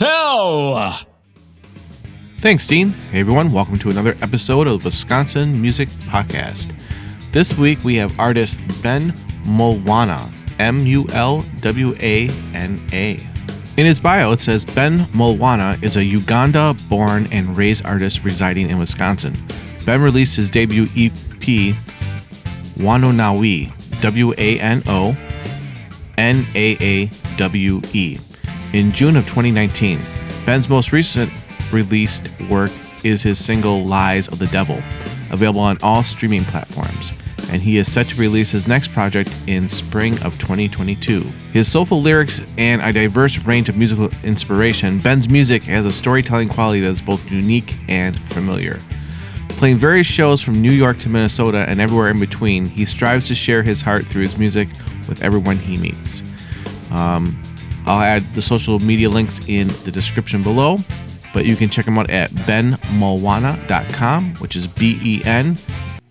Fell. Thanks, Dean. Hey, everyone. Welcome to another episode of the Wisconsin Music Podcast. This week we have artist Ben Mulwana, M U L W A N A. In his bio, it says Ben Mulwana is a Uganda born and raised artist residing in Wisconsin. Ben released his debut EP, Wanonawe, W A N O N A A W E, in June of 2019. Ben's most recent released work is his single Lies of the Devil, available on all streaming platforms and he is set to release his next project in spring of 2022. His soulful lyrics and a diverse range of musical inspiration, Ben's music has a storytelling quality that is both unique and familiar. Playing various shows from New York to Minnesota and everywhere in between, he strives to share his heart through his music with everyone he meets. Um, I'll add the social media links in the description below, but you can check him out at benmulwana.com, which is B E N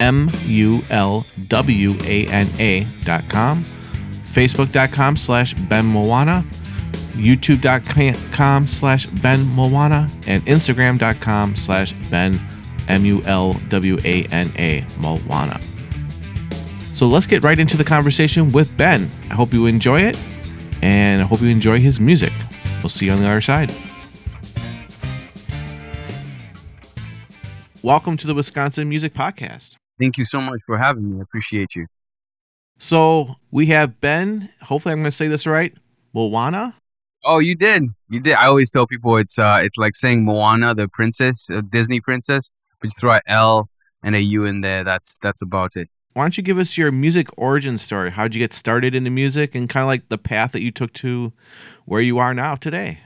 M U L W A N A dot com, Facebook.com slash Ben Mulwana, YouTube.com slash Ben Mulwana, and Instagram.com slash Ben M U L W A N A. So let's get right into the conversation with Ben. I hope you enjoy it, and I hope you enjoy his music. We'll see you on the other side. Welcome to the Wisconsin Music Podcast. Thank you so much for having me. I appreciate you. So we have Ben. Hopefully, I'm going to say this right. Moana. Oh, you did. You did. I always tell people it's uh, it's like saying Moana, the princess, a Disney princess, but you throw an L and a U in there. That's that's about it. Why don't you give us your music origin story? How'd you get started into music, and kind of like the path that you took to where you are now today?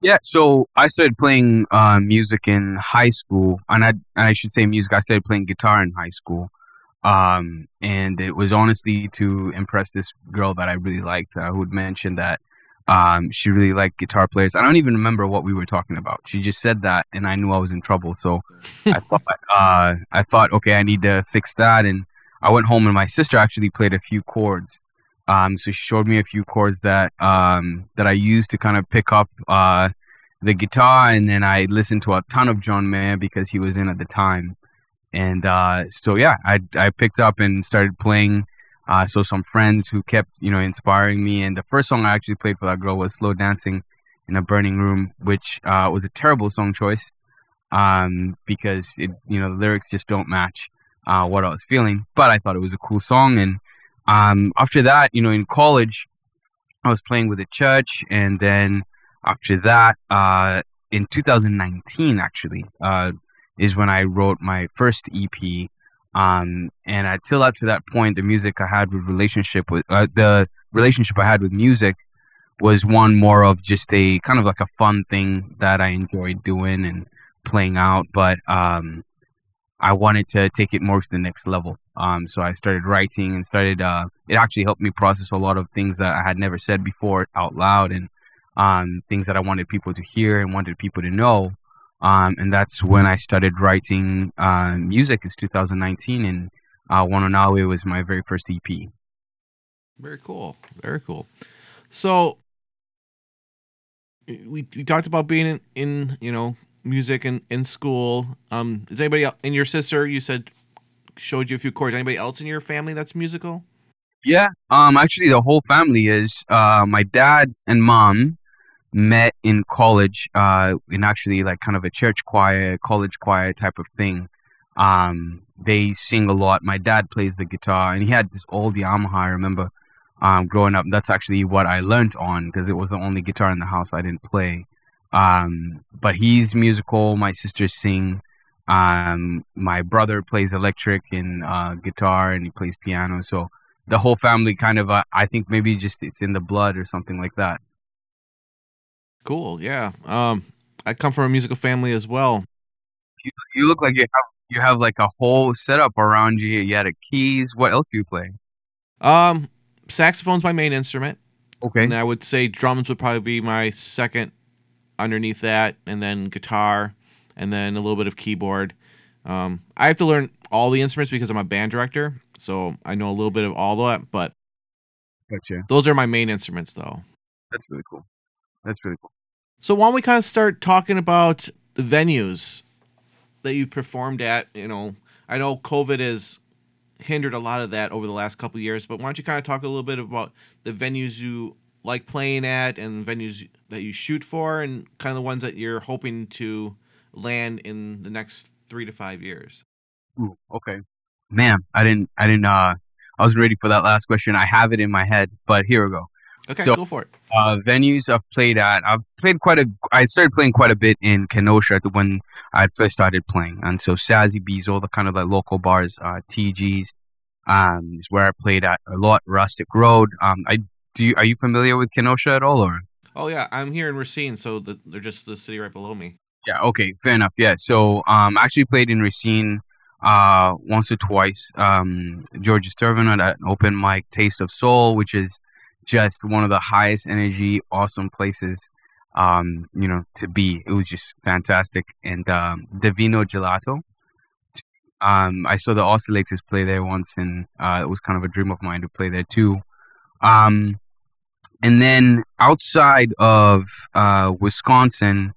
Yeah, so I started playing uh, music in high school, and I I should say music. I started playing guitar in high school, um, and it was honestly to impress this girl that I really liked, uh, who had mentioned that um, she really liked guitar players. I don't even remember what we were talking about. She just said that, and I knew I was in trouble. So I thought, uh, I thought, okay, I need to fix that. And I went home, and my sister actually played a few chords. Um, so she showed me a few chords that um, that I used to kind of pick up uh, the guitar, and then I listened to a ton of John Mayer because he was in at the time. And uh, so yeah, I I picked up and started playing uh, so some friends who kept, you know, inspiring me. And the first song I actually played for that girl was "Slow Dancing in a Burning Room," which uh, was a terrible song choice um, because it, you know, the lyrics just don't match uh, what I was feeling. But I thought it was a cool song. And um, after that, you know, in college, I was playing with a church, and then after that, uh, in 2019, actually, uh, is when I wrote my first EP. Um, and until up to that point, the music I had with relationship with uh, the relationship I had with music was one more of just a kind of like a fun thing that I enjoyed doing and playing out. But um, I wanted to take it more to the next level. Um, so I started writing and started. Uh, it actually helped me process a lot of things that I had never said before out loud and um, things that I wanted people to hear and wanted people to know. Um, and that's when I started writing uh, music. It's 2019, and uh, Wanonawe was my very first EP. Very cool. Very cool. So we we talked about being in, in you know music in in school. Um, is anybody else, your sister? You said showed you a few chords. Anybody else in your family that's musical? Yeah. Um. Actually, the whole family is. Uh, my dad and mom met in college. Uh, in actually like kind of a church choir, college choir type of thing. Um, they sing a lot. My dad plays the guitar, and he had this old Yamaha. I remember um, growing up. That's actually what I learned on because it was the only guitar in the house I didn't play. Um, but he's musical. My sisters sing. Um, my brother plays electric and uh, guitar, and he plays piano. So the whole family kind of, uh, I think maybe just it's in the blood or something like that. Cool. Yeah. Um, I come from a musical family as well. You, you look like you have you have like a whole setup around you. You had a keys. What else do you play? Um, saxophone's my main instrument, Okay. and I would say drums would probably be my second underneath that, and then guitar, and then a little bit of keyboard. Um, I have to learn all the instruments because I'm a band director, so I know a little bit of all that. But Gotcha. those are my main instruments, though. That's really cool. That's really cool. So why don't we kind of start talking about the venues that you've performed at? You know, I know COVID has hindered a lot of that over the last couple years, but why don't you kind of talk a little bit about the venues you like playing at and venues that you shoot for and kind of the ones that you're hoping to land in the next three to five years? Ooh, okay. Man, I didn't. I didn't. Uh, I was ready for that last question. I have it in my head, but here we go. Okay, So- go for it. Uh, venues I've played at. I've played quite a. I started playing quite a bit in Kenosha when I first started playing, and so Sazzy Bees, all the kind of like local bars, uh, TGs, um, is where I played at a lot. Rustic Road. Um, I do. You, are you familiar with Kenosha at all, or? Oh yeah, I'm here in Racine, so the, they're just the city right below me. Yeah. Okay. Fair enough. Yeah. So, um, I actually played in Racine, uh, once or twice. Um, Georgia Sturvin at an open mic, Taste of Soul, which is just one of the highest energy, awesome places, um, you know, to be. It was just fantastic. And um, Divino Gelato. Um, I saw the Oscillators play there once, and uh, it was kind of a dream of mine to play there too. Um, and then outside of uh, Wisconsin,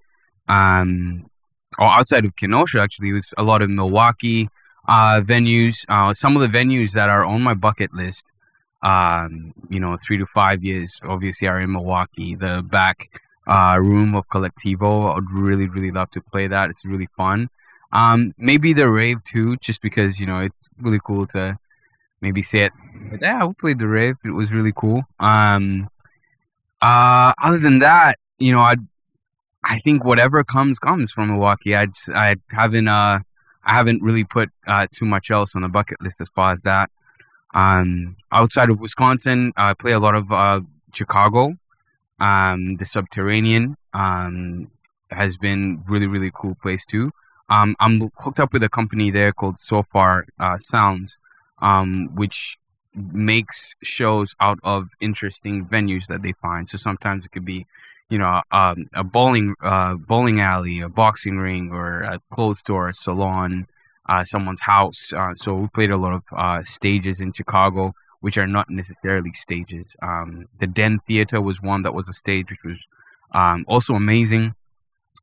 um, or outside of Kenosha, actually, with a lot of Milwaukee uh, venues. Uh, some of the venues that are on my bucket list, um, you know, three to five years, obviously, are in Milwaukee. The back uh, room of Colectivo, I'd really, really love to play that. It's really fun. Um, maybe the rave too, just because you know it's really cool to maybe say it. But yeah, we played the rave. It was really cool. Um, uh, other than that, you know, I I think whatever comes comes from Milwaukee. I just, I haven't uh I haven't really put uh, too much else on the bucket list as far as that. Um, outside of Wisconsin, I play a lot of uh, Chicago. Um, the Subterranean um, has been really really cool place too. Um, I'm hooked up with a company there called Sofar uh, Sounds, um, which makes shows out of interesting venues that they find. So sometimes it could be, you know, um, a bowling uh, bowling alley, a boxing ring, or a clothes store, a salon, uh, someone's house. Uh, so we played a lot of uh, stages in Chicago, which are not necessarily stages. Um, the Den Theater was one that was a stage, which was um, also amazing.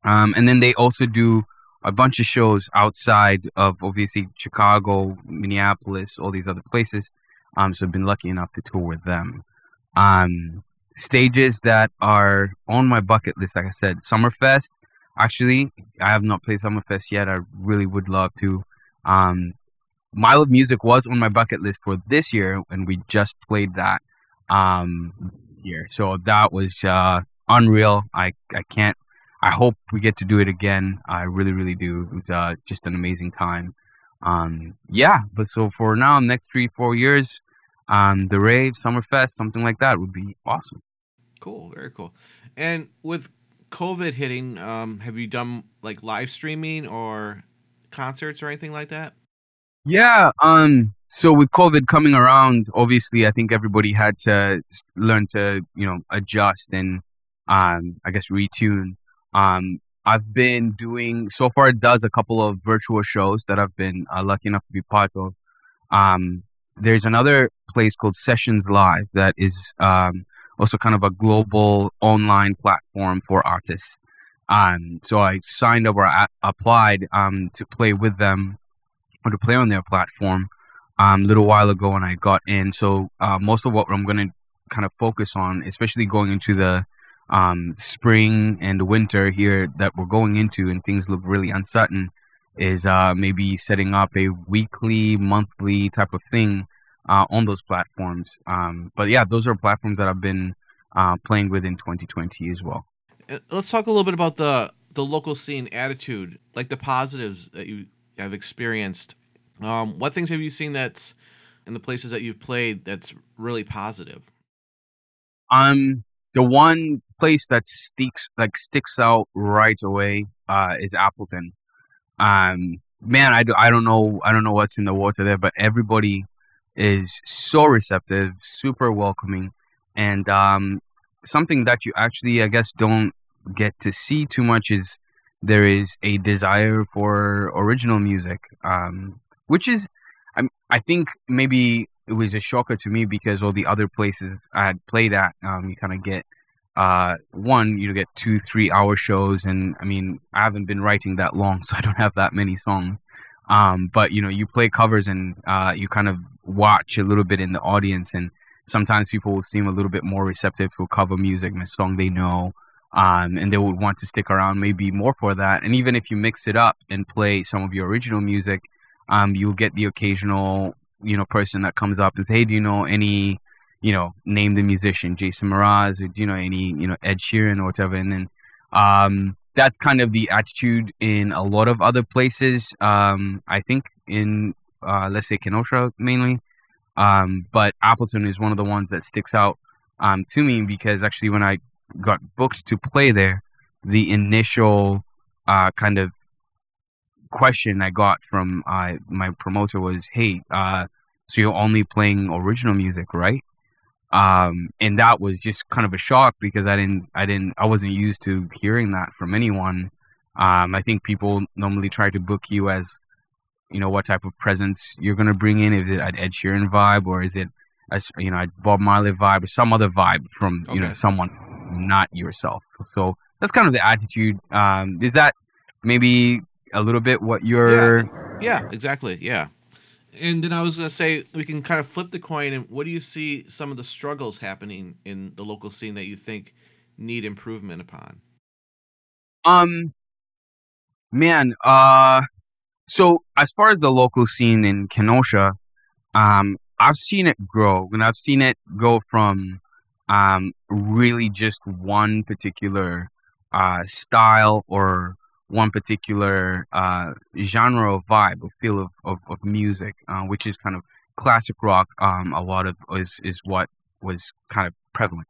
Um, and then they also do a bunch of shows outside of obviously Chicago, Minneapolis, all these other places. Um, so I've been lucky enough to tour with them. Um, stages that are on my bucket list, like I said, Summerfest. Actually, I have not played Summerfest yet. I really would love to. Um, Mile of Music was on my bucket list for this year, and we just played that um, year. So that was uh, unreal. I I can't. I hope we get to do it again. I really, really do. It was uh, just an amazing time. Um, yeah, but so for now, next three, four years, um, the rave, Summerfest, something like that would be awesome. Cool, very cool. And with COVID hitting, um, have you done like live streaming or concerts or anything like that? Yeah. Um. So with COVID coming around, obviously, I think everybody had to learn to, you know, adjust and, um, I guess retune. Um, I've been doing Sofar. It does a couple of virtual shows that I've been uh, lucky enough to be part of. Um, there's another place called Sessions Live that is um, also kind of a global online platform for artists. Um, so I signed up or a- applied um, to play with them or to play on their platform um, a little while ago, and I got in. So uh, most of what I'm going to kind of focus on, especially going into the um, spring and winter here that we're going into, and things look really uncertain, is uh, maybe setting up a weekly, monthly type of thing uh, on those platforms. Um, but yeah, those are platforms that I've been uh, playing with in 2020 as well. Uh, let's talk a little bit about the the local scene attitude, like the positives that you have experienced. Um, what things have you seen that's in the places that you've played that's really positive? Um, the one place that sticks like sticks out right away uh, is Appleton. Um, man, I, do, I don't know I don't know what's in the water there, but everybody is so receptive, super welcoming, and um, something that you actually I guess don't get to see too much is there is a desire for original music, um, which is I, I think maybe it was a shocker to me because all the other places I had played at, um, you kind of get uh, one, you get two, three hour shows, and I mean, I haven't been writing that long, so I don't have that many songs. Um, but you know, you play covers and uh, you kind of watch a little bit in the audience, and sometimes people will seem a little bit more receptive to cover music and a song they know, um, and they would want to stick around maybe more for that. And even if you mix it up and play some of your original music, um, you'll get the occasional you know person that comes up and say, hey, do you know any you know name the musician Jason Mraz or do you know any you know Ed Sheeran or whatever, and then um, that's kind of the attitude in a lot of other places. Um, I think in uh, let's say Kenosha mainly, um, but Appleton is one of the ones that sticks out um, to me because actually when I got booked to play there, the initial uh, kind of question I got from uh, my promoter was, "Hey, uh, so you're only playing original music, right?" Um, and that was just kind of a shock because I didn't, I didn't, I wasn't used to hearing that from anyone. Um, I think people normally try to book you as, you know, what type of presence you're going to bring in. Is it an Ed Sheeran vibe or is it, a, you know, a Bob Marley vibe or some other vibe from, okay. you know, someone not yourself. So that's kind of the attitude. Um, is that maybe a little bit what you're. Yeah, yeah exactly. Yeah. And then I was going to say we can kind of flip the coin. And what do you see some of the struggles happening in the local scene that you think need improvement upon? Um, man, uh, so as far as the local scene in Kenosha, um, I've seen it grow, and I've seen it go from um, really just one particular uh, style or one particular uh, genre of vibe, or feel of, of, of music, uh, which is kind of classic rock. Um, a lot of is is what was kind of prevalent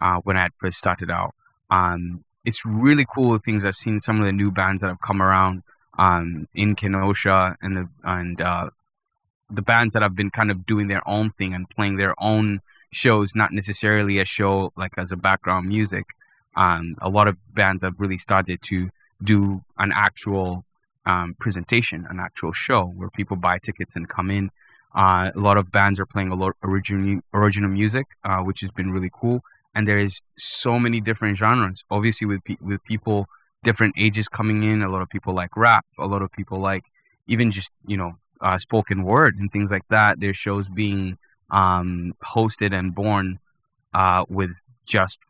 uh, when I first started out. Um, it's really cool things I've seen. Some of the new bands that have come around um, in Kenosha and the and uh, the bands that have been kind of doing their own thing and playing their own shows, not necessarily a show like as a background music. Um, a lot of bands have really started to do an actual um, presentation, an actual show where people buy tickets and come in. Uh, a lot of bands are playing a lot original original music, uh, which has been really cool. And there is so many different genres. Obviously, with pe- with people different ages coming in, a lot of people like rap. A lot of people like even just you know uh, spoken word and things like that. There's shows being um, hosted and born uh, with just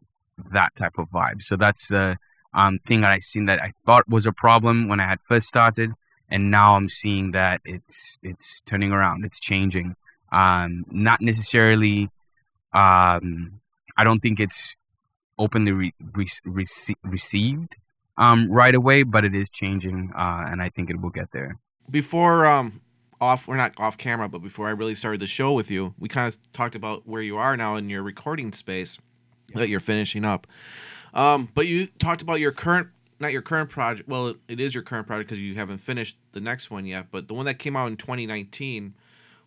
that type of vibe. So that's uh, um, thing that I seen that I thought was a problem when I had first started, and now I'm seeing that it's it's turning around, it's changing. Um, not necessarily. Um, I don't think it's openly re- re- received um, right away, but it is changing, uh, and I think it will get there. Before um, off, we're not off camera, but before I really started the show with you, we kind of talked about where you are now in your recording space that you're finishing up. Um, but you talked about your current, not your current project. Well, it is your current project because you haven't finished the next one yet. But the one that came out in 2019.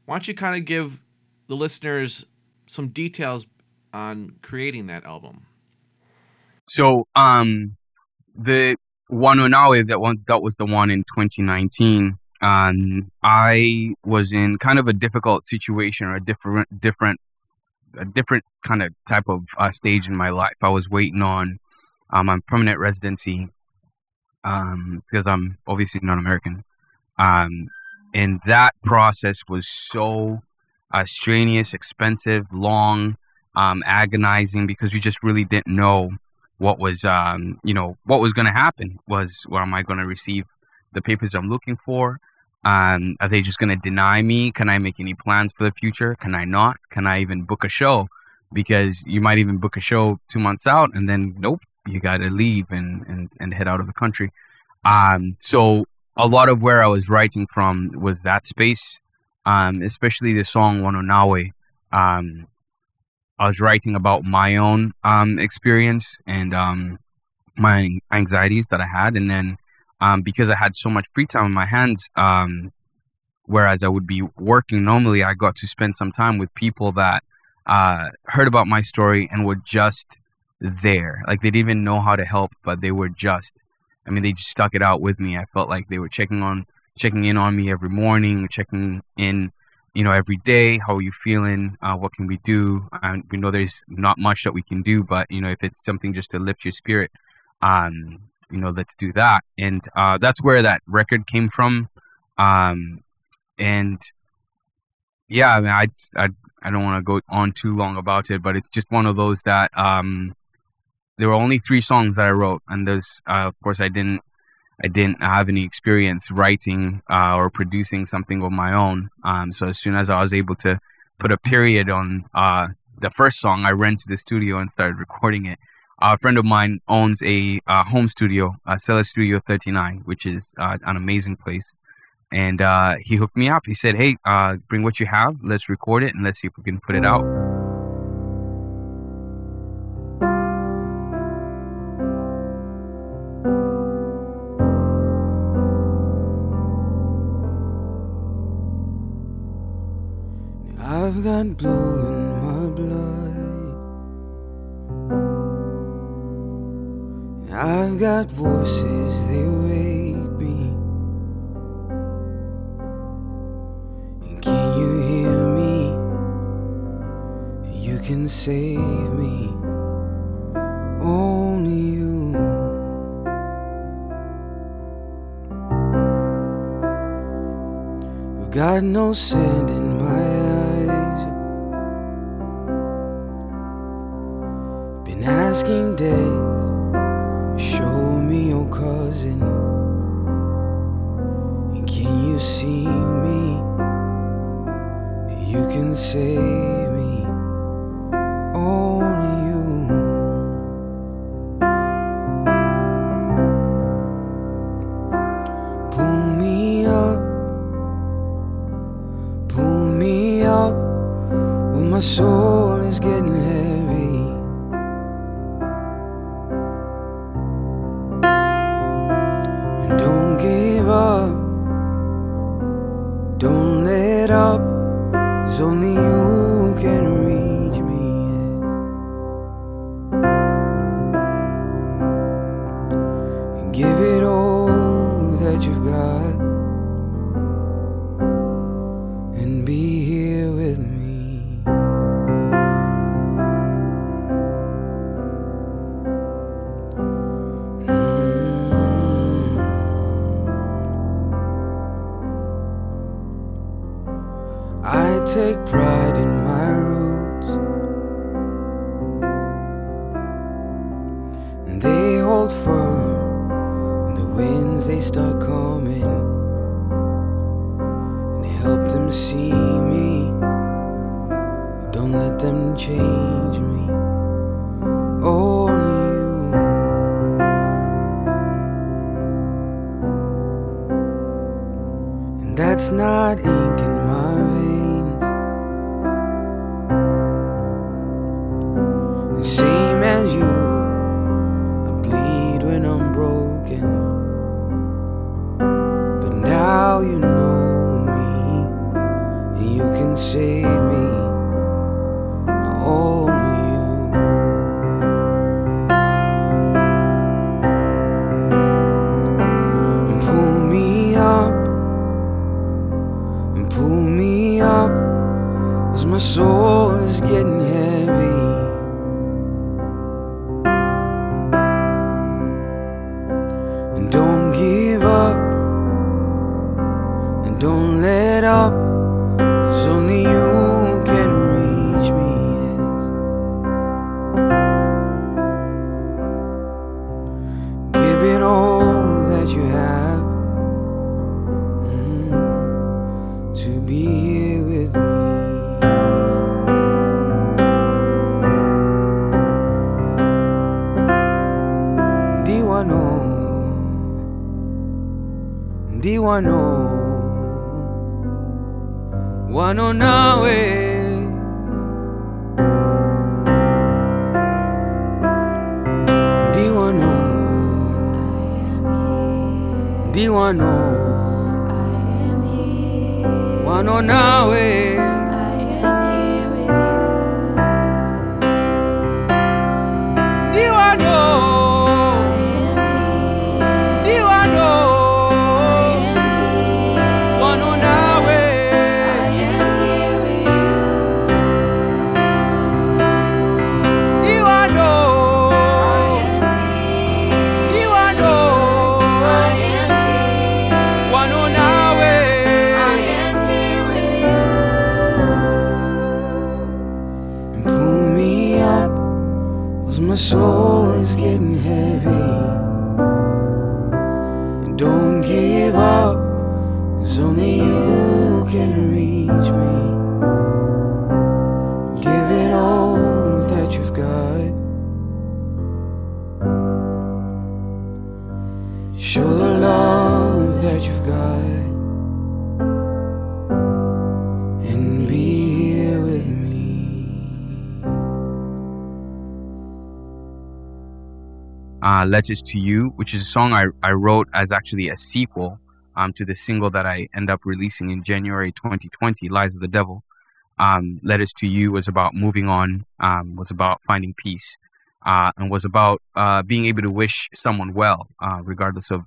Why don't you kind of give the listeners some details on creating that album? So, um, the Wanonawe that one that was the one in 2019. Um, I was in kind of a difficult situation or a different different a different kind of type of uh, stage in my life. I was waiting on um, my permanent residency um, because I'm obviously not American. Um, and that process was so uh, strenuous, expensive, long, um, agonizing because you just really didn't know what was, um, you know, what was going to happen. Was, well, am I going to receive the papers I'm looking for? Um, are they just going to deny me? Can I make any plans for the future? Can I not? Can I even book a show? Because you might even book a show two months out and then nope, you got to leave and, and, and head out of the country. Um, so a lot of where I was writing from was that space, um, especially the song Wanonawe. Um, I was writing about my own um, experience and um, my anxieties that I had, and then um, because I had so much free time on my hands, um, whereas I would be working normally, I got to spend some time with people that uh, heard about my story and were just there. Like they didn't even know how to help, but they were just. I mean, they just stuck it out with me. I felt like they were checking on, checking in on me every morning, checking in, you know, every day. How are you feeling? Uh, what can we do? And we know there's not much that we can do, but you know, if it's something just to lift your spirit, um, you know, let's do that. And uh, that's where that record came from. Um, and yeah, I mean, I I, I don't want to go on too long about it, but it's just one of those that um, there were only three songs that I wrote, and those, uh, of course, I didn't I didn't have any experience writing uh, or producing something of my own. Um, so as soon as I was able to put a period on uh, the first song, I ran to the studio and started recording it a friend of mine owns a uh, home studio, uh, Cellar Studio 39, which is uh, an amazing place. And uh, he hooked me up. He said, "Hey, uh, bring what you have. Let's record it and let's see if we can put it out." I've got blue in my blood. I've got voices, they wake me. And can you hear me? You can save me. Only you. I've got no sand in my eyes. Been asking death can save that you've got. And be here with me. Mm. I take pride soul is getting heavy uh, Letters to You, which is a song I, I wrote as actually a sequel um, to the single that I end up releasing in January 2020, Lies of the Devil. Um, Letters to You was about moving on, um, was about finding peace, uh, and was about uh, being able to wish someone well, uh, regardless of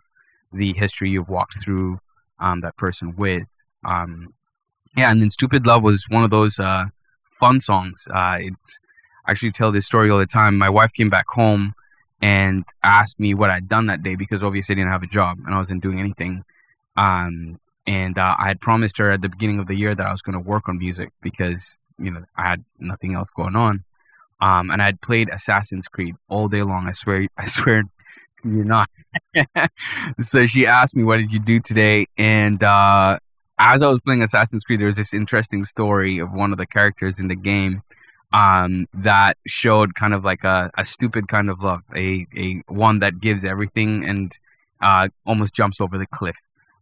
the history you've walked through um, that person with. Um, yeah, and then Stupid Love was one of those uh, fun songs. Uh, it's I actually tell this story all the time. My wife came back home and asked me what I'd done that day because obviously I didn't have a job and I wasn't doing anything. Um, and uh, I had promised her at the beginning of the year that I was going to work on music because you know I had nothing else going on. Um, and I had played Assassin's Creed all day long. I swear, I swear, you're not. so she asked me, "What did you do today?" And uh, as I was playing Assassin's Creed, there was this interesting story of one of the characters in the game um, that showed kind of like a, a stupid kind of love, a, a one that gives everything and uh, almost jumps over the cliff.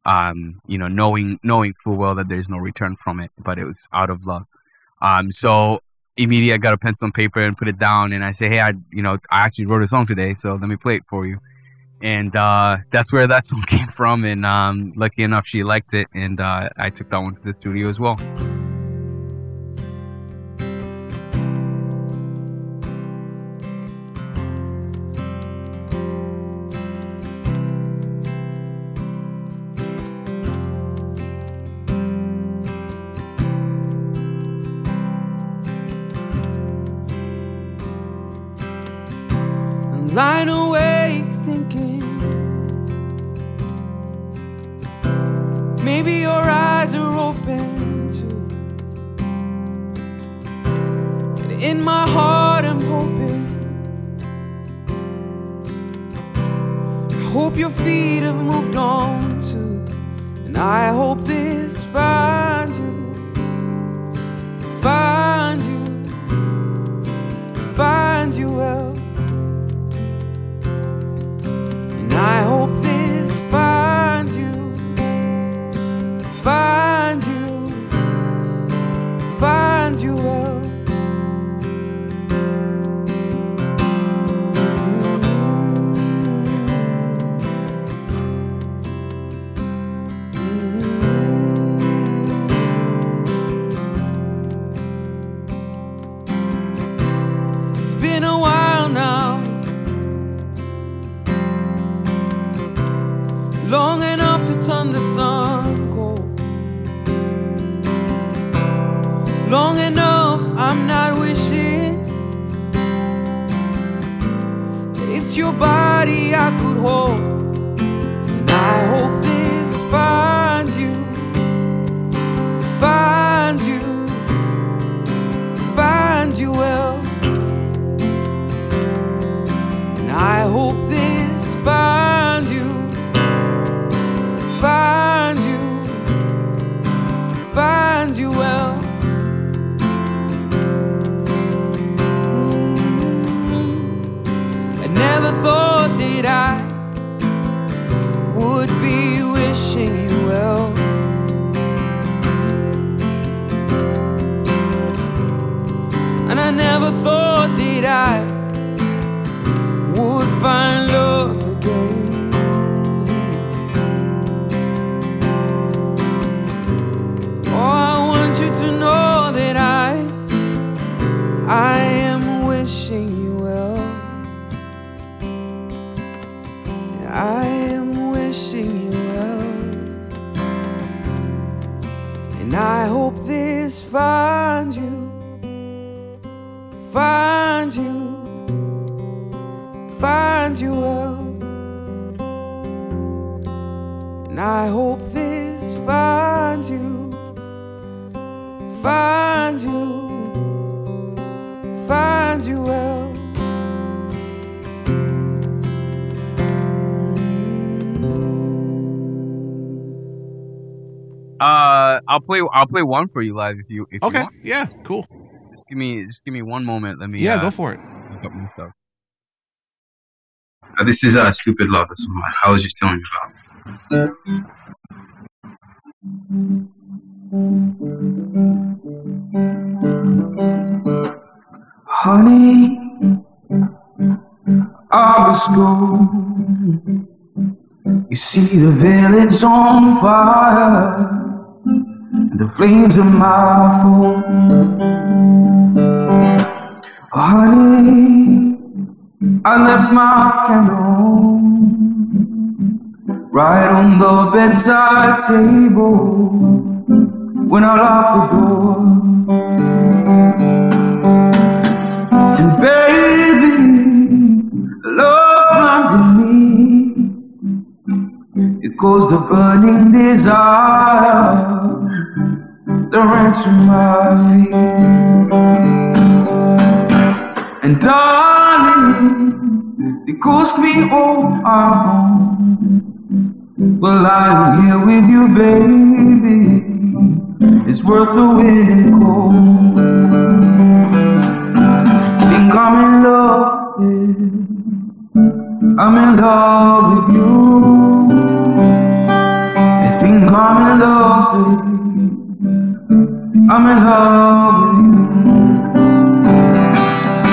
Um, you know, knowing knowing full well that there's no return from it, but it was out of love. Um, so immediately I got a pencil and paper and put it down, and I say, hey, I you know I actually wrote a song today, so let me play it for you. And uh, that's where that song came from, and um, lucky enough she liked it, and uh, I took that one to the studio as well. would be wishing you well. And I never thought that I would find. Finds you, find you, finds you well. And I hope this finds you, finds Uh, I'll play. I'll play one for you live if you. If You Okay. want. Yeah. Cool. Just give me. Just give me one moment. Let me. Yeah. uh, Go for it. look up my stuff. Uh, this is uh, "Stupid Love." That's what I was just telling you about. Honey, I was gone. You see the village on fire, and the flames of my phone. Oh, honey, I left my candle right on the bedside table when I locked the door. And baby, love blinded me. It goes the burning desire that runs through my feet. And darling, it cost me all I want. Well, I'm here with you, baby. It's worth the wait and cold. Think I'm in love. I'm in love with you. I think I'm in love, baby. I'm in love with you.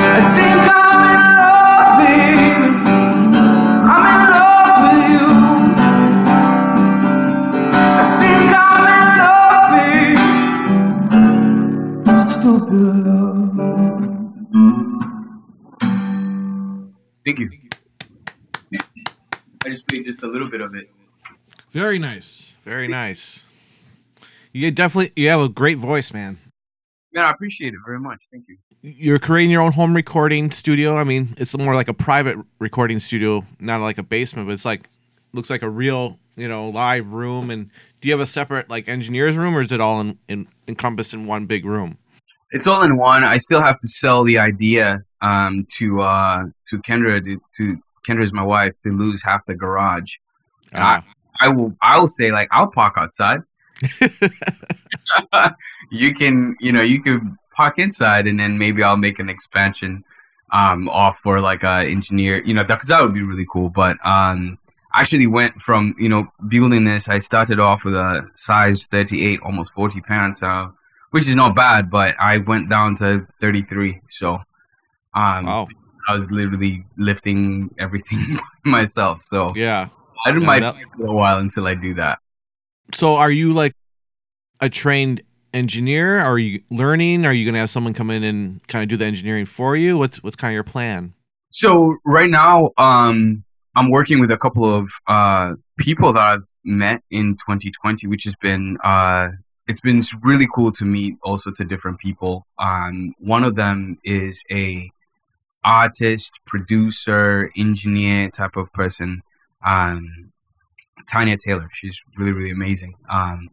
I think I'm in love, baby. I'm in love with you. I think I'm in love, baby. Stupid love. Thank you. I just played just a little bit of it. Very nice. Very nice. You definitely you have a great voice, man. Man, I appreciate it very much. Thank you. You're creating your own home recording studio. I mean, it's more like a private recording studio, not like a basement, but it's like looks like a real, you know, live room. And do you have a separate like engineer's room, or is it all in, in encompassed in one big room? It's all in one. I still have to sell the idea um, to uh, to Kendra. To, to Kendra is my wife to lose half the garage. And I, I will. I will say like I'll park outside. You can, you know, you can park inside, and then maybe I'll make an expansion um, off for like a engineer. You know, because that would be really cool. But um, I actually went from you know building this. I started off with a size 38, almost 40 pounds. Uh, which is not bad, but I went down to 33. So um, wow. I was literally lifting everything myself. So Yeah. I Yeah, might that- for a while until I do that. So are you like a trained engineer? Are you learning? Are you going to have someone come in and kind of do the engineering for you? What's what's kind of your plan? So right now, um, I'm working with a couple of uh, people that I've met in 2020, which has been uh, it's been really cool to meet all sorts of different people. Um, one of them is a artist, producer, engineer type of person. Um, Tanya Taylor, she's really really amazing. Um,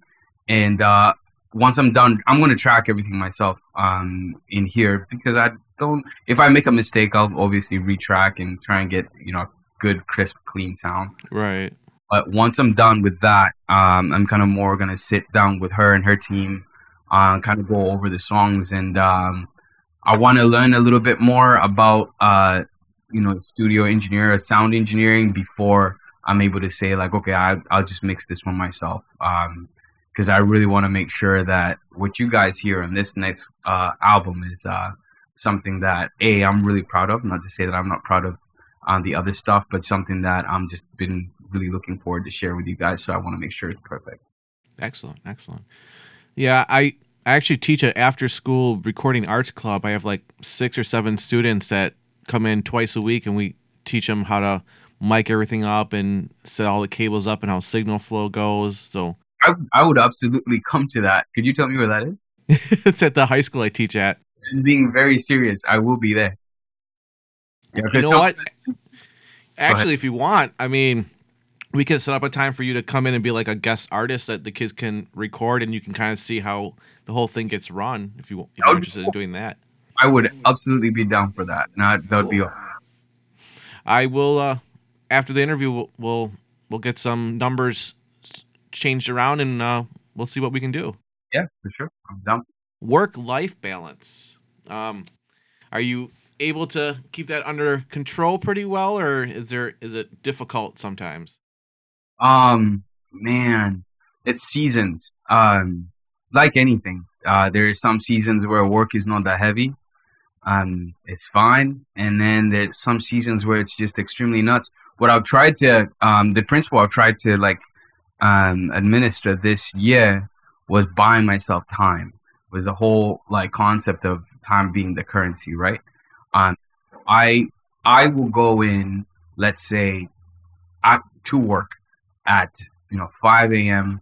and uh, once I'm done, I'm going to track everything myself um, in here because I don't. If I make a mistake, I'll obviously retrack and try and get you know good, crisp, clean sound. Right. But once I'm done with that, um, I'm kind of more going to sit down with her and her team, uh, kind of go over the songs, and um, I want to learn a little bit more about uh, you know studio engineer or sound engineering before I'm able to say like, okay, I, I'll just mix this one myself. Because I really want to make sure that what you guys hear on this next uh, album is uh, something that a I'm really proud of. Not to say that I'm not proud of um, the other stuff, but something that I'm just been really looking forward to share with you guys. So I want to make sure it's perfect. Excellent, excellent. Yeah, I I actually teach an after school recording arts club. I have like six or seven students that come in twice a week, and we teach them how to mic everything up and set all the cables up and how signal flow goes. So I, I would absolutely come to that. Could you tell me where that is? it's at the high school I teach at. Being very serious, I will be there. Yeah, you know what? Actually, if you want, I mean, we can set up a time for you to come in and be like a guest artist that the kids can record, and you can kind of see how the whole thing gets run. If you if you're interested in doing that, I would absolutely be down for that. Not that would cool. be. I will. uh After the interview, we'll we'll, we'll get some numbers changed around, and uh, we'll see what we can do. Yeah, for sure. I'm down. Work life balance. Um, are you able to keep that under control pretty well, or is there is it difficult sometimes? Um, man, it's seasons. Um, like anything, uh, there is some seasons where work is not that heavy. Um, it's fine, and then there's some seasons where it's just extremely nuts. What I've tried to, um, the principle I've tried to like um, administer this year was buying myself time. Was the whole like concept of time being the currency, right? Um, I I will go in, let's say, at, to work at you know 5 a.m.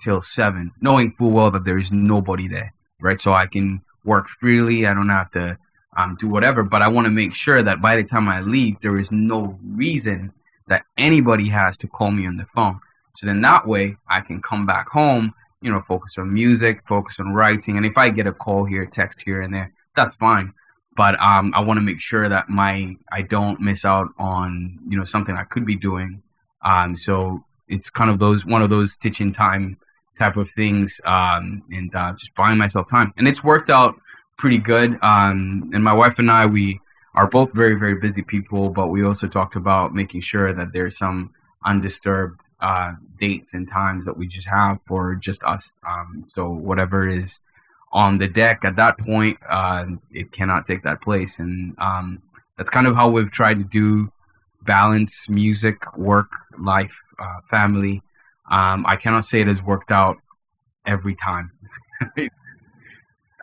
till 7, knowing full well that there is nobody there, right? So I can work freely. I don't have to um, do whatever, but I want to make sure that by the time I leave, there is no reason that anybody has to call me on the phone. So then that way I can come back home, you know, focus on music, focus on writing, and if I get a call here, text here and there, that's fine but um, I want to make sure that my I don't miss out on you know something I could be doing. Um, so it's kind of those one of those stitching time type of things, um, and uh, just buying myself time, and it's worked out pretty good. Um, and my wife and I we are both very very busy people, but we also talked about making sure that there's some undisturbed uh, dates and times that we just have for just us. Um, so whatever is on the deck at that point, uh, it cannot take that place. And um, that's kind of how we've tried to do balance music, work, life, uh, family. Um, I cannot say it has worked out every time.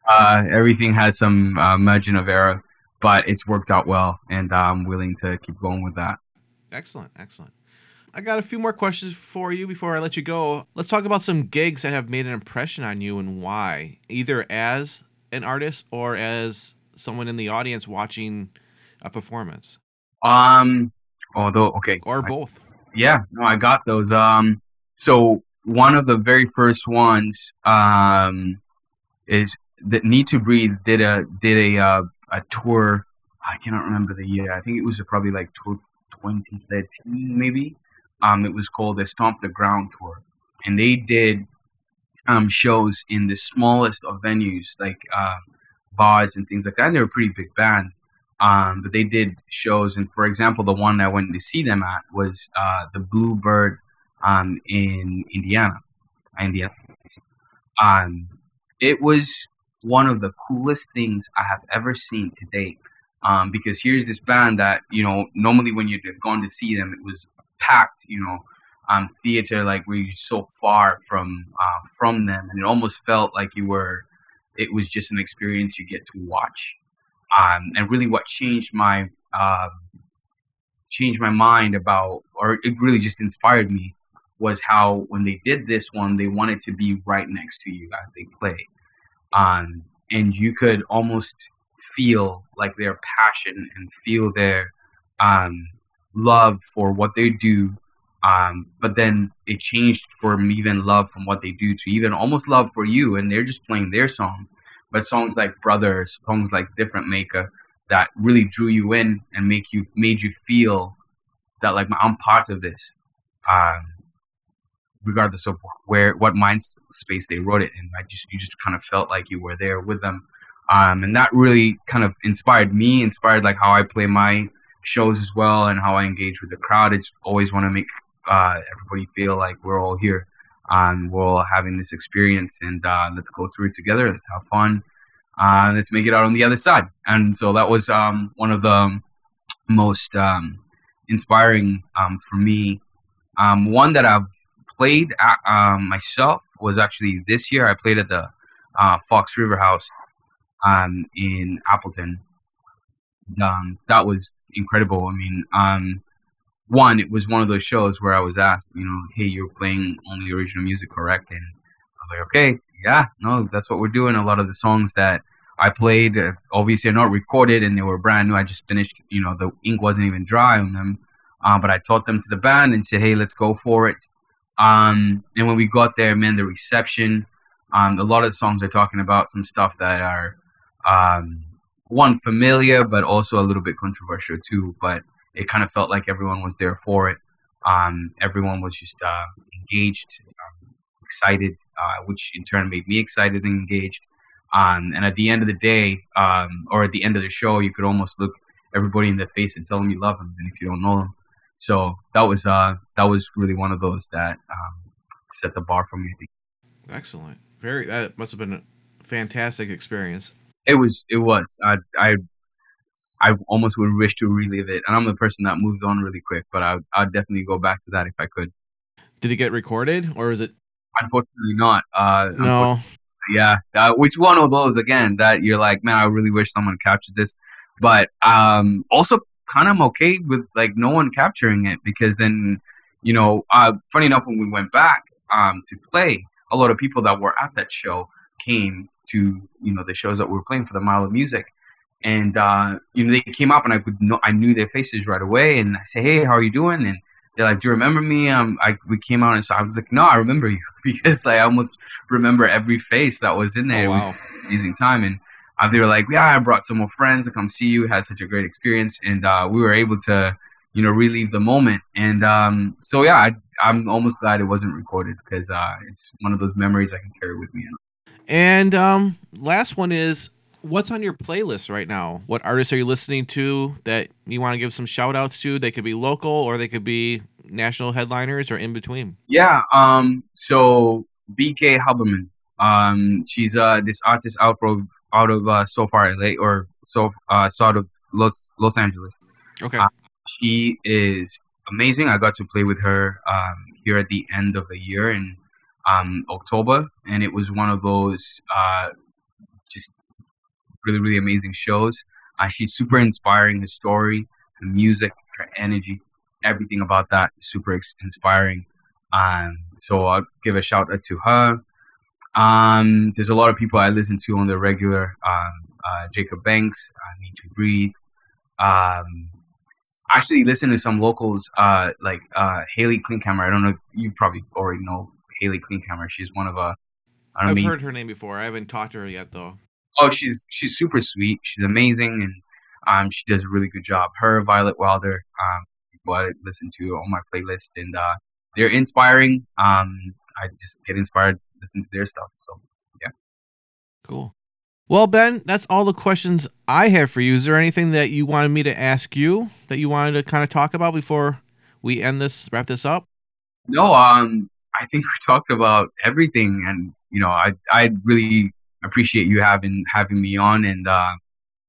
uh, everything has some uh, margin of error, but it's worked out well, and I'm willing to keep going with that. Excellent, excellent. I got a few more questions for you before I let you go. Let's talk about some gigs that have made an impression on you and why, either as an artist or as someone in the audience watching a performance. Um, although okay, or both. I, yeah, no, I got those. Um, so one of the very first ones um is that Need to Breathe did a did a uh, a tour. I cannot remember the year. I think it was probably like 2013, maybe. Um, it was called the Stomp the Ground tour, and they did um, shows in the smallest of venues, like uh, bars and things like that. And they were a pretty big band, um, but they did shows. And for example, the one I went to see them at was uh, the Bluebird um, in Indiana, Indiana. Um, it was one of the coolest things I have ever seen to date. Um, because here's this band that you know normally when you'd have gone to see them, it was packed, you know, um, theater like you're so far from uh, from them, and it almost felt like you were. It was just an experience you get to watch, um, and really what changed my uh, changed my mind about, or it really just inspired me, was how when they did this one, they wanted to be right next to you as they play, and you could almost feel like their passion and feel their um, love for what they do. Um, but then it changed from even love from what they do to even almost love for you, and they're just playing their songs. But songs like Brothers, songs like Difference Maker, that really drew you in and make you made you feel that like I'm part of this, um, regardless of where what mind space they wrote it in. I just you just kind of felt like you were there with them, um, and that really kind of inspired me, inspired like how I play my shows as well and how I engage with the crowd. I just always want to make uh, everybody feel like we're all here and we're all having this experience and uh, let's go through it together. Let's have fun. Uh, let's make it out on the other side. And so that was um, one of the most um, inspiring um, for me. Um, one that I've played at, um, myself was actually this year. I played at the uh, Fox River House um, in Appleton. Um, that was incredible. I mean, um, one, it was one of those shows where I was asked, you know, hey, you're playing only original music, correct? And I was like, okay, yeah, no, that's what we're doing. A lot of the songs that I played, uh, obviously, are not recorded and they were brand new. I just finished, you know, the ink wasn't even dry on them. Uh, but I taught them to the band and said, hey, let's go for it. Um, and when we got there, man, the reception, um, a lot of the songs are talking about some stuff that are, um, one, familiar, but also a little bit controversial too. But it kind of felt like everyone was there for it. Um, everyone was just uh, engaged, um, excited, uh, which in turn made me excited and engaged. Um, and at the end of the day, or at the end of the show, you could almost look everybody in the face and tell them you love them, and if you don't know them. So that was uh, that was really one of those that um, set the bar for me. Excellent. Very. That must have been a fantastic experience. It was. It was. I. I. I almost would wish to relive it, and I'm the person that moves on really quick. But I. I'd definitely go back to that if I could. Did it get recorded, or is it? Unfortunately, not. Uh, No. yeah uh, which one of those again that you're like man i really wish someone captured this but um also kind of okay with like no one capturing it because then you know uh funny enough when we went back um to play a lot of people that were at that show came to you know the shows that we were playing for the mile of music and uh you know they came up and i could know i knew their faces right away and i say hey how are you doing and they're like, "Do you remember me?" Um, I we came out and so I was like, "No, I remember you," because like I almost remember every face that was in there. Oh, wow. Using time and uh, they were like, "Yeah, I brought some more friends to come see you. Had such a great experience, and uh, we were able to, you know, relive the moment." And um, so yeah, I, I'm almost glad it wasn't recorded because uh, it's one of those memories I can carry with me. And um, last one is what's on your playlist right now? What artists are you listening to that you want to give some shout outs to? They could be local or they could be national headliners or in between. Yeah. Um. So BK Huberman. Um. She's uh this artist out of out of uh, so far LA or so uh sort of Los Los Angeles. Okay. Uh, She is amazing. I got to play with her um here at the end of the year in um October, and it was one of those uh just really really amazing shows. Uh, she's super inspiring. Her story, her music, her energy, everything about that is super ex- inspiring. Um, so I'll give a shout out to her. Um, there's a lot of people I listen to on the regular. Um, uh, Jacob Banks, I Need to Breathe. Um, I actually listen to some locals uh, like uh, Haley Klinkhammer. I don't know. You probably already know Haley Klinkhammer. She's one of a. I don't I've mean, heard her name before. I haven't talked to her yet though. oh, she's she's super sweet. She's amazing, and um, she does a really good job. Her, Violet Wilder, um, people I listen to on my playlist, and uh, they're inspiring. Um, I just get inspired listening to their stuff. So yeah. Cool. Well, Ben, that's all the questions I have for you. Is there anything that you wanted me to ask you that you wanted to kind of talk about before we end this, wrap this up? no, um, I think we talked about everything, and you know, I I really appreciate you having having me on, and uh,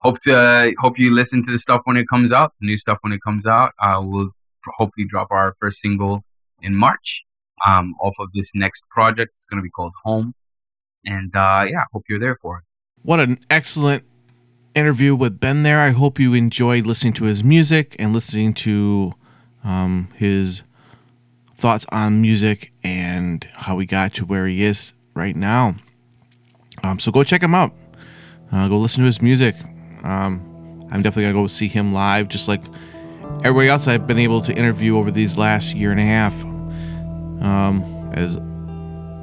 hope to hope you listen to the stuff when it comes out, new stuff when it comes out. Uh, we'll hopefully drop our first single in March um, off of this next project. It's going to be called Home, and uh, yeah, hope you're there for it. What an excellent interview with Ben there. I hope you enjoyed listening to his music and listening to um, his thoughts on music and how he got to where he is right now. Um, so go check him out. Uh, go listen to his music. Um, I'm definitely gonna go see him live, just like everybody else I've been able to interview over these last year and a half. Um, as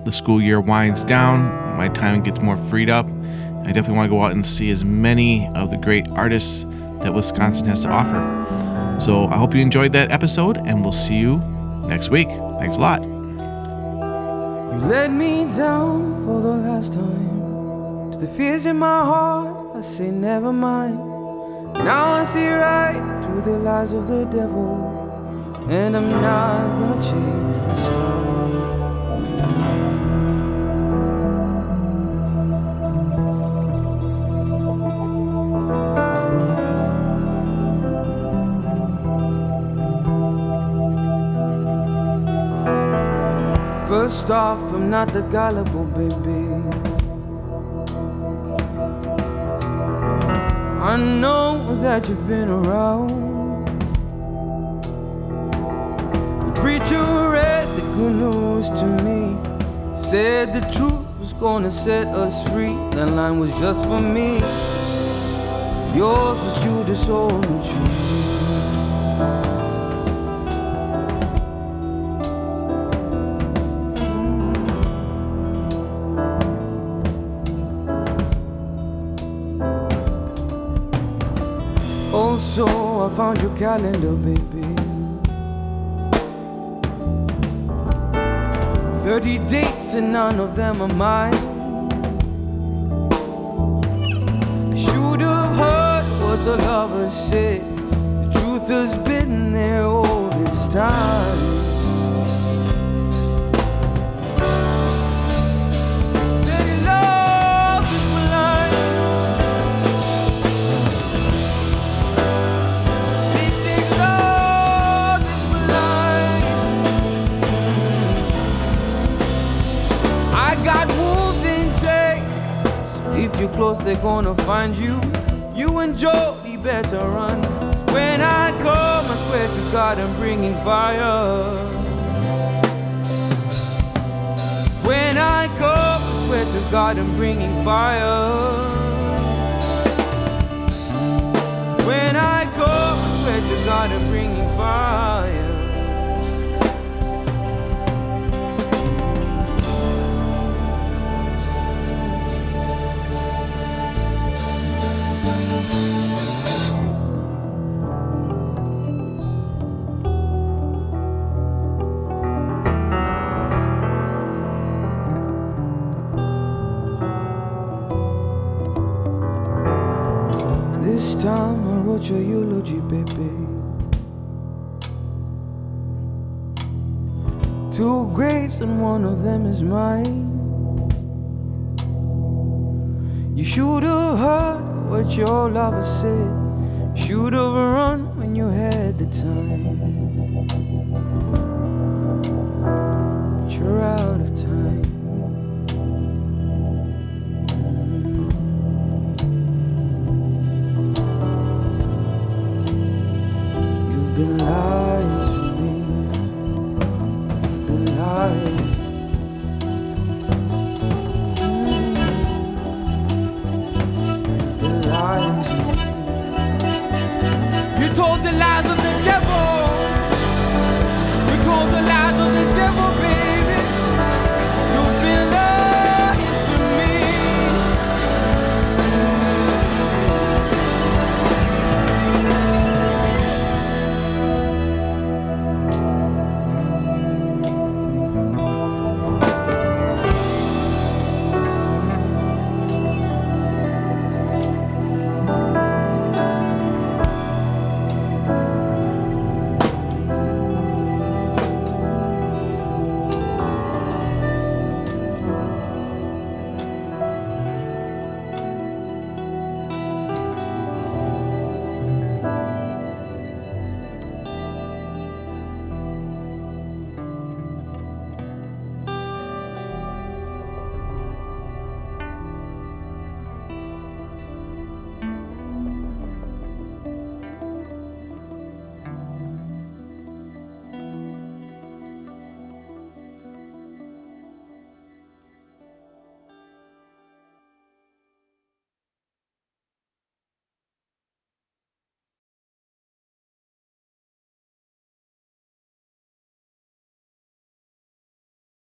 the school year winds down, my time gets more freed up. I definitely want to go out and see as many of the great artists that Wisconsin has to offer. So I hope you enjoyed that episode, and we'll see you next week. Thanks a lot. You let me down for the last time. To the fears in my heart, I say never mind. Now I see right through the lies of the devil, and I'm not gonna chase the storm. First off, I'm not the gullible baby. I know that you've been around. The news to me. Said the truth was gonna set us free. That line was just for me. Yours was Judas on the tree. Also, oh, I found your calendar, baby. 30 dates and none of them are mine. I should have heard what the lovers said. The truth has been there all this time. Close, they're gonna find you. You and Jody better run. 'Cause when I come, I swear to God, I'm bringing fire. When I come, I swear to God, I'm bringing fire. When I come, I swear to God, I'm bringing fire. Your eulogy, baby. Two graves and one of them is mine. You should have heard what your lover said. You should have run when you had the time. Told the lies